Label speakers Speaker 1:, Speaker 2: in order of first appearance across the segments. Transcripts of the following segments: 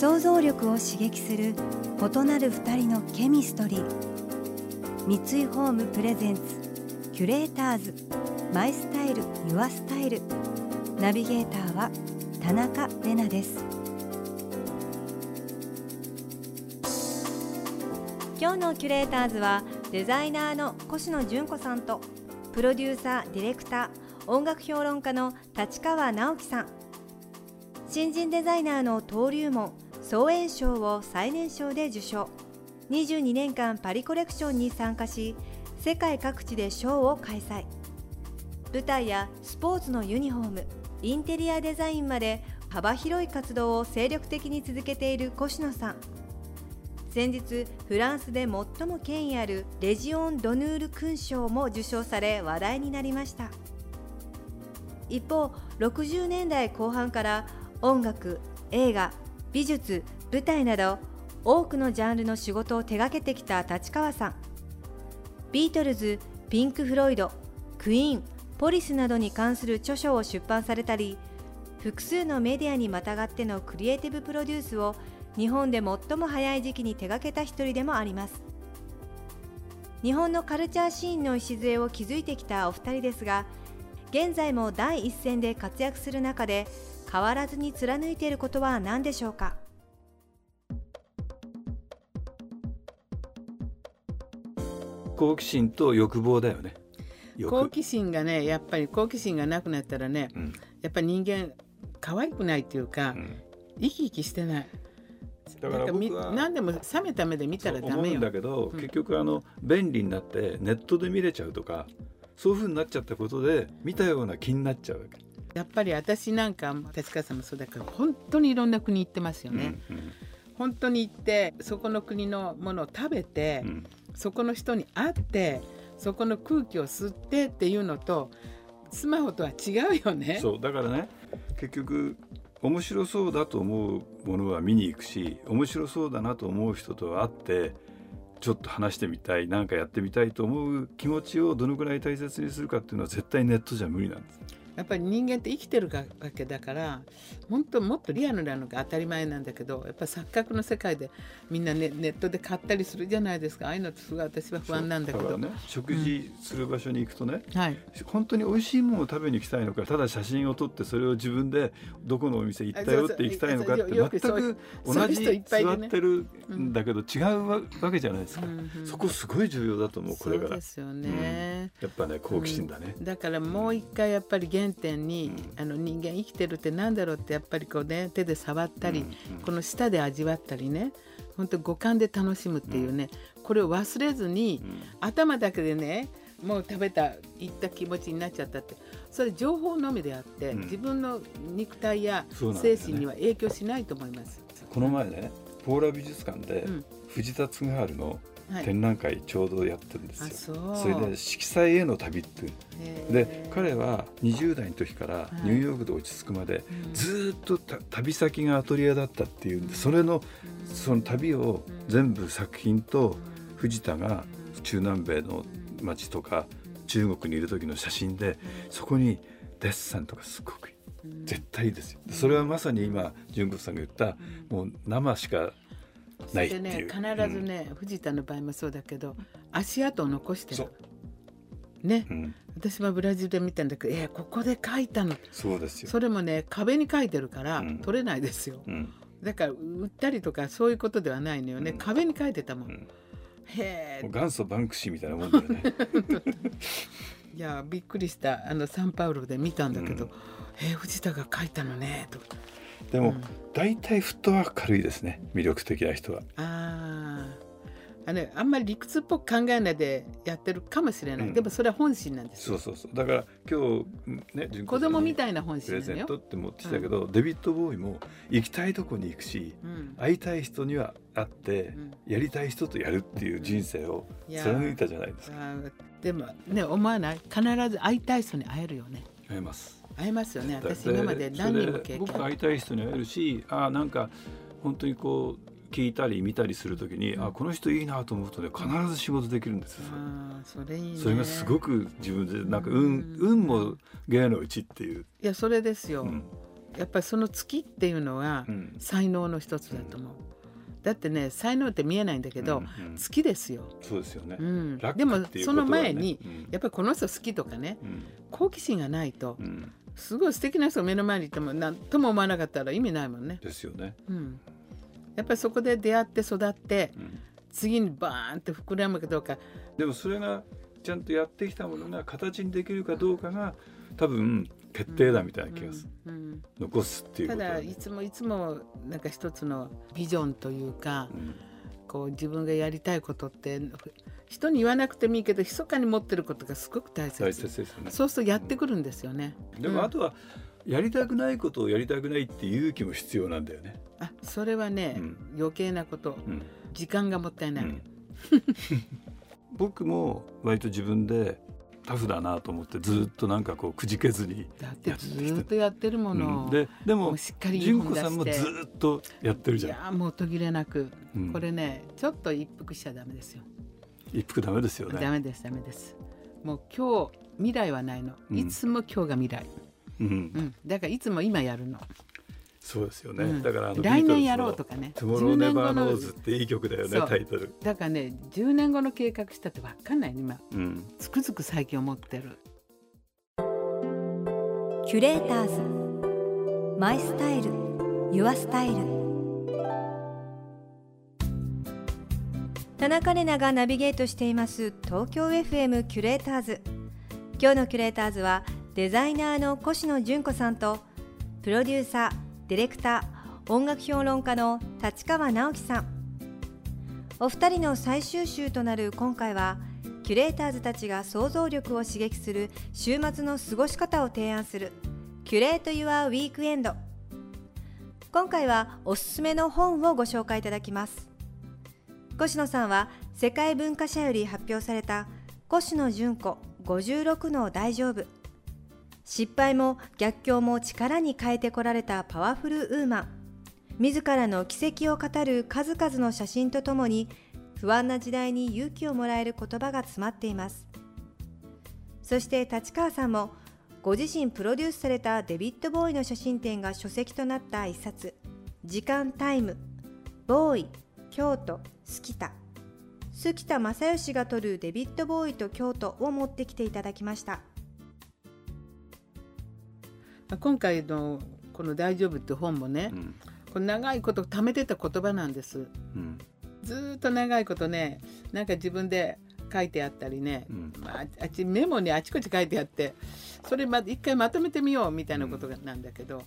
Speaker 1: 想像力を刺激する異なる二人のケミストリー。三井ホームプレゼンツキュレーターズ。マイスタイルユアスタイル。ナビゲーターは田中れなです。今日のキュレーターズはデザイナーの越野純子さんとプロデューサーディレクター音楽評論家の立川直樹さん。新人デザイナーの登竜門総演賞を最年少で受賞。22年間パリコレクションに参加し世界各地でショーを開催。舞台やスポーツのユニフォームインテリアデザインまで幅広い活動を精力的に続けている越野さん。先日フランスで最も権威あるレジオン・ドヌール勲章も受賞され話題になりました。一方60年代後半から音楽映画美術舞台など多くのジャンルの仕事を手掛けてきた立川さん。ビートルズピンク・フロイドクイーンポリスなどに関する著書を出版されたり複数のメディアにまたがってのクリエイティブプロデュースを日本で最も早い時期に手掛けた一人でもあります。日本のカルチャーシーンの礎を築いてきたお二人ですが現在も第一線で活躍する中で変わらずに貫いていることは何でしょうか？
Speaker 2: 好奇心と欲望だよね。
Speaker 3: 好奇心がねやっぱり好奇心がなくなったらね、うん、やっぱり人間可愛くないっていうか、うん、生き生きしてない。
Speaker 2: だから僕は
Speaker 3: 何でも冷めた目で見たらダメよ。思
Speaker 2: うんだけど、うん、結局あの便利になってネットで見れちゃうとかそういうふうになっちゃったことで見たような気になっちゃうわけ
Speaker 3: やっぱり私なんか立川さんもそうだから本当にいろんな国行ってますよね、うんうん、本当に行ってそこの国のものを食べて、うん、そこの人に会ってそこの空気を吸ってっていうのとスマホとは違うよね。
Speaker 2: そうだからね結局面白そうだと思うものは見に行くし面白そうだなと思う人と会ってちょっと話してみたい何かやってみたいと思う気持ちをどのくらい大切にするかっていうのは絶対ネットじゃ無理なんです。
Speaker 3: やっぱり人間って生きてるわけだから本当もっとリアルなのが当たり前なんだけどやっぱ錯覚の世界でみんなネネットで買ったりするじゃないですか。ああいうのってすごい私は不安なんだけど。
Speaker 2: ね、食事する場所に行くとね、うん、はい、本当に美味しいものを食べに行きたいのかただ写真を撮ってそれを自分でどこのお店行ったよって行きたいのかって全く同じ座ってるんだけど違うわけじゃないですか、うんうん、そこすごい重要だと思うこれから。
Speaker 3: ですよね、
Speaker 2: うん、やっぱね好奇心だね、
Speaker 3: だからもう一回やっぱり原点に、あの人間生きてるってなんだろうってやっぱりこうね手で触ったり、この舌で味わったりね本当五感で楽しむっていうね、これを忘れずに、頭だけでねもう食べたいった気持ちになっちゃったって。それ情報のみであって、自分の肉体や精神には影響しないと思います。
Speaker 2: この前ねポーラ美術館で、藤田嗣治の展覧会ちょうどやってるんですよ、はい、それで色彩への旅っていう。で彼は20代の時からニューヨークで落ち着くまでずっと旅先がアトリエだったっていうんでそれのその旅を全部作品と藤田が中南米の街とか中国にいる時の写真でそこにデッサンとかすごく絶対いいですよ。それはまさに今純子さんが言ったもう生しかないってね
Speaker 3: 必ずね、うん、藤田の場合もそうだけど足跡を残してる。ね、うん、私はブラジルで見たんだけどえー、ここで描いたの。
Speaker 2: そうですよ。
Speaker 3: それもね壁に描いてるから、撮れないですよ、だから売ったりとかそういうことではないのよね、壁に描いてたもん、
Speaker 2: へえ元祖バンクシーみたいなもんだよね。
Speaker 3: いやびっくりした。あのサンパウロで見たんだけど、うん、えー、藤田が描いたのねと
Speaker 2: でも、うん、大体フットワーク軽いですね魅力的な人は。
Speaker 3: ああのあんまり理屈っぽく考えないでやってるかもしれない、うん、でもそれは本心なんです
Speaker 2: そうそうそう。だから今日ね
Speaker 3: 子供みたいな本
Speaker 2: 心プレゼントって持ってきたけど、うん、デビッド・ボーイも行きたいとこに行くし、うん、会いたい人には会って、やりたい人とやるっていう人生を貫いたじゃないですか、
Speaker 3: でもね思わない？必ず会いたい人に会えるよね。
Speaker 2: 会えます
Speaker 3: 会えますよね私今まで何人も経験
Speaker 2: 僕会いたい人に会えるしあなんか本当にこう聞いたり見たりするときに、うん、あこの人いいなと思うとね必ず仕事できるんですよ。
Speaker 3: それいい、ね、
Speaker 2: それがすごく自分でなんか運、運も芸のうちっていう。
Speaker 3: いやそれですよ。うん、やっぱりその月っていうのは才能の一つだと思う。だってね才能って見えないんだけど、うんうん、好きですよ。
Speaker 2: そうですよね。
Speaker 3: うん、でもその前に、うん、やっぱりこの人好きとかね、うん、好奇心がないと、うん、すごい素敵な人が目の前にいても何とも思わなかったら意味ないもんね。
Speaker 2: ですよね。
Speaker 3: うん、やっぱりそこで出会って育って、うん、次にバーンって膨らむかどうか。
Speaker 2: でもそれがちゃんとやってきたものが形にできるかどうかが多分決定だみたいな気がする、うんうん、残すっていう
Speaker 3: ただいつもいつもなんか一つのビジョンというか、うん、こう自分がやりたいことって人に言わなくてもいいけど密かに持ってることがすごく大切。
Speaker 2: 大切ですよね。
Speaker 3: そうするとやってくるんですよね、
Speaker 2: でもあとはやりたくないことをやりたくないって勇気も必要なんだよね。
Speaker 3: あそれはね、うん、余計なこと、うん、時間がもったいない、うん、
Speaker 2: 僕も割と自分でタフだなと思ってずっとなんかこうくじけずに
Speaker 3: だってずっとやってるもの、
Speaker 2: ででもしっかり純子さんもずっとやってるじゃん。い
Speaker 3: やもう途切れなく、これねちょっと一服しちゃダメですよ。
Speaker 2: 一服ダメですよね。
Speaker 3: ダメですダメです。もう今日未来はないの。いつも今日が未来、うん、うん、だからいつも今やるの
Speaker 2: そうですよね、うん、だから
Speaker 3: 来年やろうとかね「
Speaker 2: Tomorrow Never Knows」っていい曲だよねタイトル。
Speaker 3: だからね10年後の計画したって分かんない今、うん、つくづく最近思ってる。
Speaker 1: キュレーターズ。マイスタイル。 Your Style。田中れながナビゲートしています東京 FM キュレーターズ。今日のキュレーターズはデザイナーのコシノジュンコさんとプロデューサーディレクター音楽評論家の立川直樹さん。お二人の最終週となる今回はキュレーターズたちが想像力を刺激する週末の過ごし方を提案する Curate Your Weekend。今回はおすすめの本をご紹介いただきます。コシノさんは世界文化社より発表された越野純子56の大丈夫。失敗も逆境も力に変えてこられたパワフルウーマン。自らの奇跡を語る数々の写真とともに不安な時代に勇気をもらえる言葉が詰まっています。そして立川さんもご自身プロデュースされたデビッド・ボーイの写真展が書籍となった一冊「時間タイム」「ボーイ。京都。スキタ」杉田正義が撮るデビッド・ボーイと京都を持ってきていただきました。
Speaker 3: 今回のこの「大丈夫」って本もね、うん、この長いこと貯めてた言葉なんです、うん、ずっと長いことねなんか自分で書いてあったりね、うん、まあ、あっちメモにあちこち書いてあってそれま一回まとめてみようみたいなことなんだけど、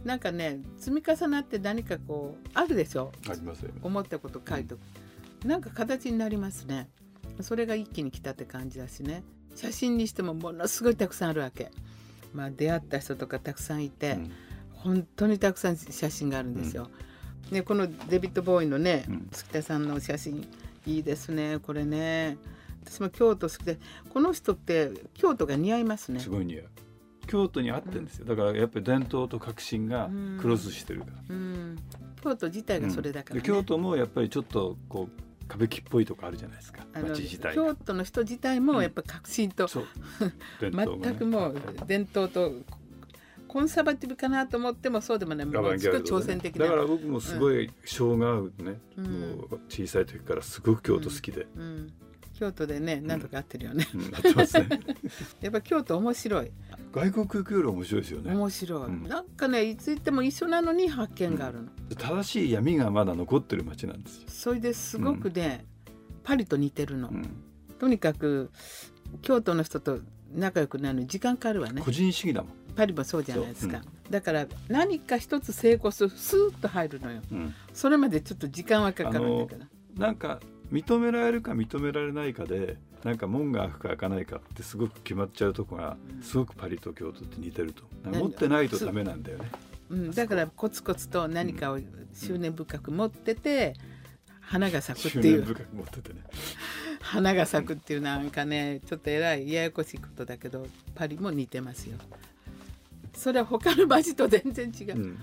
Speaker 3: うん、なんかね積み重なって何かこうあるでしょ？
Speaker 2: ありますよ、
Speaker 3: 思ったこと書いとく、うん、なんか形になりますね。それが一気に来たって感じだしね。写真にしてもものすごいたくさんあるわけ。まあ、出会った人とかたくさんいて、うん、本当にたくさん写真があるんですよ。うん、ね、このデビッド・ボーイのね、うん、月田さんの写真いいですねこれね。私も京都好きでこの人って京都が似合いますね。
Speaker 2: すごい似合う。京都に合ってるんですよ、だからやっぱり伝統と革新がクロスしてるから、
Speaker 3: 京都自体がそれだから、ね、
Speaker 2: 京都もやっぱりちょっとこう歌舞伎っぽいとこあるじゃないですか。町自体
Speaker 3: 京都の人自体もやっぱ革新と、う。ん、全くもう伝統とコンサバティブかなと思ってもそうでもない。もう挑戦的
Speaker 2: だから僕もすごい性が合うね、うん、もう小さい時からすごく京都好きで、うん、
Speaker 3: 京都でね何とか合ってるよね、
Speaker 2: 合ってますね。
Speaker 3: やっぱ京都面白い。
Speaker 2: 外国行くより面白いですよね。
Speaker 3: 面白い、なんかねいつ行っても一緒なのに発見があるの、
Speaker 2: 正しい闇がまだ残ってる街なんですよ。
Speaker 3: それですごくね、パリと似てるの、とにかく京都の人と仲良くなる時間かかるわね。
Speaker 2: 個人主義だもん。
Speaker 3: パリもそうじゃないですか、う。ん、だから何か一つ成功するスーッと入るのよ、うん、それまでちょっと時間はかかるんだけど。
Speaker 2: なんか認められるか認められないかでなんか門が開くか開かないかってすごく決まっちゃうとこがすごくパリと京都って似てると持ってないとダメなんだよね。
Speaker 3: うん、だからコツコツと何かを執念深く持ってて、花が咲くっていう。深く持っててね。花が咲くっていうなんかねちょっとえらいややこしいことだけどパリも似てますよ。それは他の街と全然違う。うん、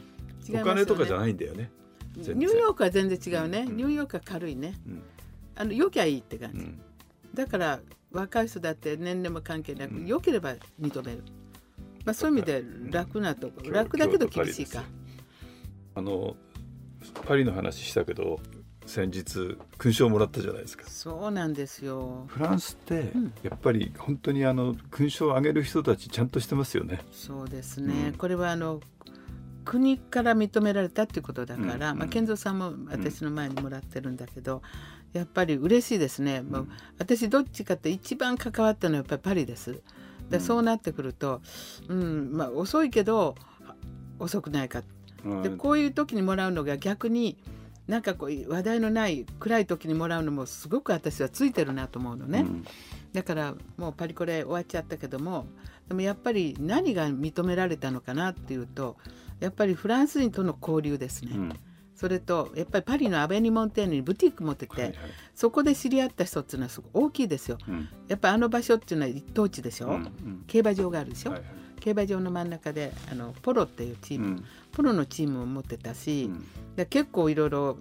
Speaker 2: 違ね、お金とかじゃないんだよね。
Speaker 3: ニューヨークは全然違うね。ニューヨークは軽いね。あの良きゃいいって感じ。だから若い人だって年齢も関係なく、良ければ認める。まあ、そういう意味で楽なとこ、うん、楽だけど厳しいか。
Speaker 2: あのパリの話したけど先日勲章をもらったじゃないですか。
Speaker 3: そうなんですよ。
Speaker 2: フランスってやっぱり本当にあの勲章をあげる人たちちゃんとしてますよね。
Speaker 3: そうですね、うん、これはあの国から認められたっていうことだから、うん、まあ、健三さんも私の前にもらってるんだけど、やっぱり嬉しいですね、もう私どっちかって一番関わったのはやっぱりパリです。で、そうなってくると、うんまあ、遅いけど遅くないか、でこういう時にもらうのが逆になんかこう話題のない暗い時にもらうのもすごく私はついてるなと思うのね、うん、だからもうパリコレ終わっちゃったけどもでもやっぱり何が認められたのかなっていうとやっぱりフランス人との交流ですね。うん。それとやっぱりパリのアベニモンテーヌにブティック持ってて、はいはい、そこで知り合った人っていうのはすごい大きいですよ、うん、やっぱりあの場所っていうのは一等地でしょ、うんうん、競馬場があるでしょ、はいはい、競馬場の真ん中であのポロっていうチーム、うん、ポロのチームを持ってたし、うん、結構いろいろ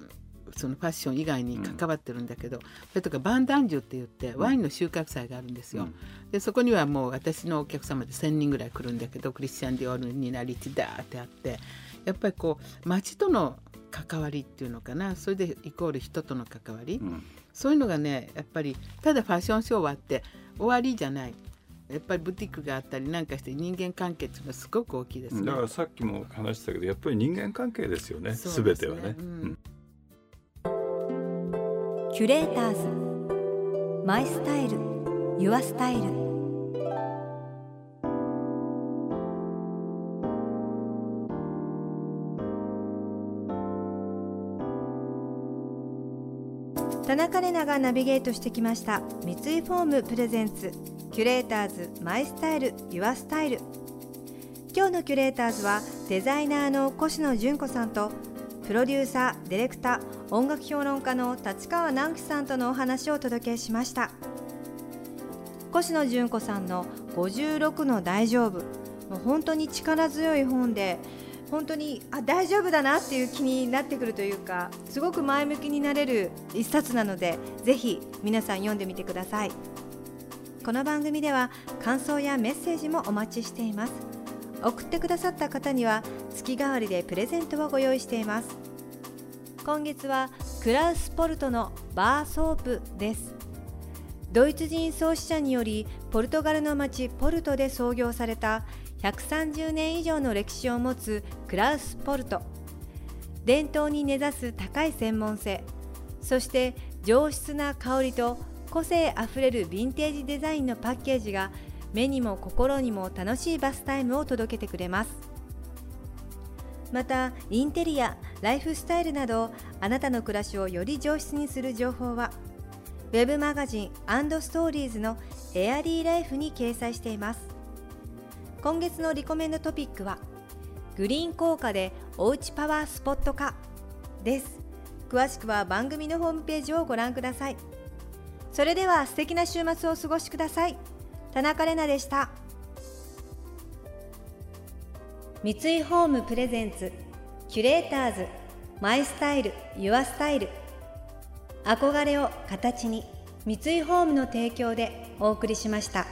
Speaker 3: そのファッション以外に関わってるんだけど、うん、それとかバンダンジュって言ってワインの収穫祭があるんですよ。うん、でそこにはもう私のお客様で1,000人ぐらい来るんだけどクリスチャン・ディオールになりチダーってあってやっぱりこう街との関わりっていうのかな。それでイコール人との関わり、うん、そういうのがねやっぱりただファッションショー終わって終わりじゃない。やっぱりブティックがあったりなんかして人間関係っていうのはすごく大きいですね。
Speaker 2: だからさっきも話したけどやっぱり人間関係ですよね。すべ、てはね、うん、
Speaker 1: キュレーターズ。マイスタイル。ユアスタイル。田中玲奈がナビゲートしてきました。三井フォームプレゼンツ。キュレーターズ。 My Style。Your Style。今日のキュレーターズはデザイナーのコシノジュンコさんとプロデューサーディレクター音楽評論家の立川直樹さんとのお話をお届けしました。コシノジュンコさんの56の大丈夫。もう本当に力強い本で本当にあ大丈夫だなっていう気になってくるというかすごく前向きになれる一冊なのでぜひ皆さん読んでみてください。この番組では感想やメッセージもお待ちしています。送ってくださった方には月替わりでプレゼントをご用意しています。今月はクラウスポルトのバーソープです。ドイツ人創始者によりポルトガルの町ポルトで創業された130年以上の歴史を持つクラウスポルト。伝統に根ざす高い専門性。そして上質な香りと個性あふれるヴィンテージデザインのパッケージが目にも心にも楽しいバスタイムを届けてくれます。またインテリアライフスタイルなどあなたの暮らしをより上質にする情報は web マガジンストーリーズのエアリーライフに掲載しています。今月のリコメンドトピックはグリーン効果でおうちパワースポット化です。詳しくは番組のホームページをご覧ください。それでは素敵な週末をお過ごしください。田中れなでした三井ホームプレゼンツキュレーターズマイスタイルユアスタイル憧れを形に三井ホームの提供でお送りしました。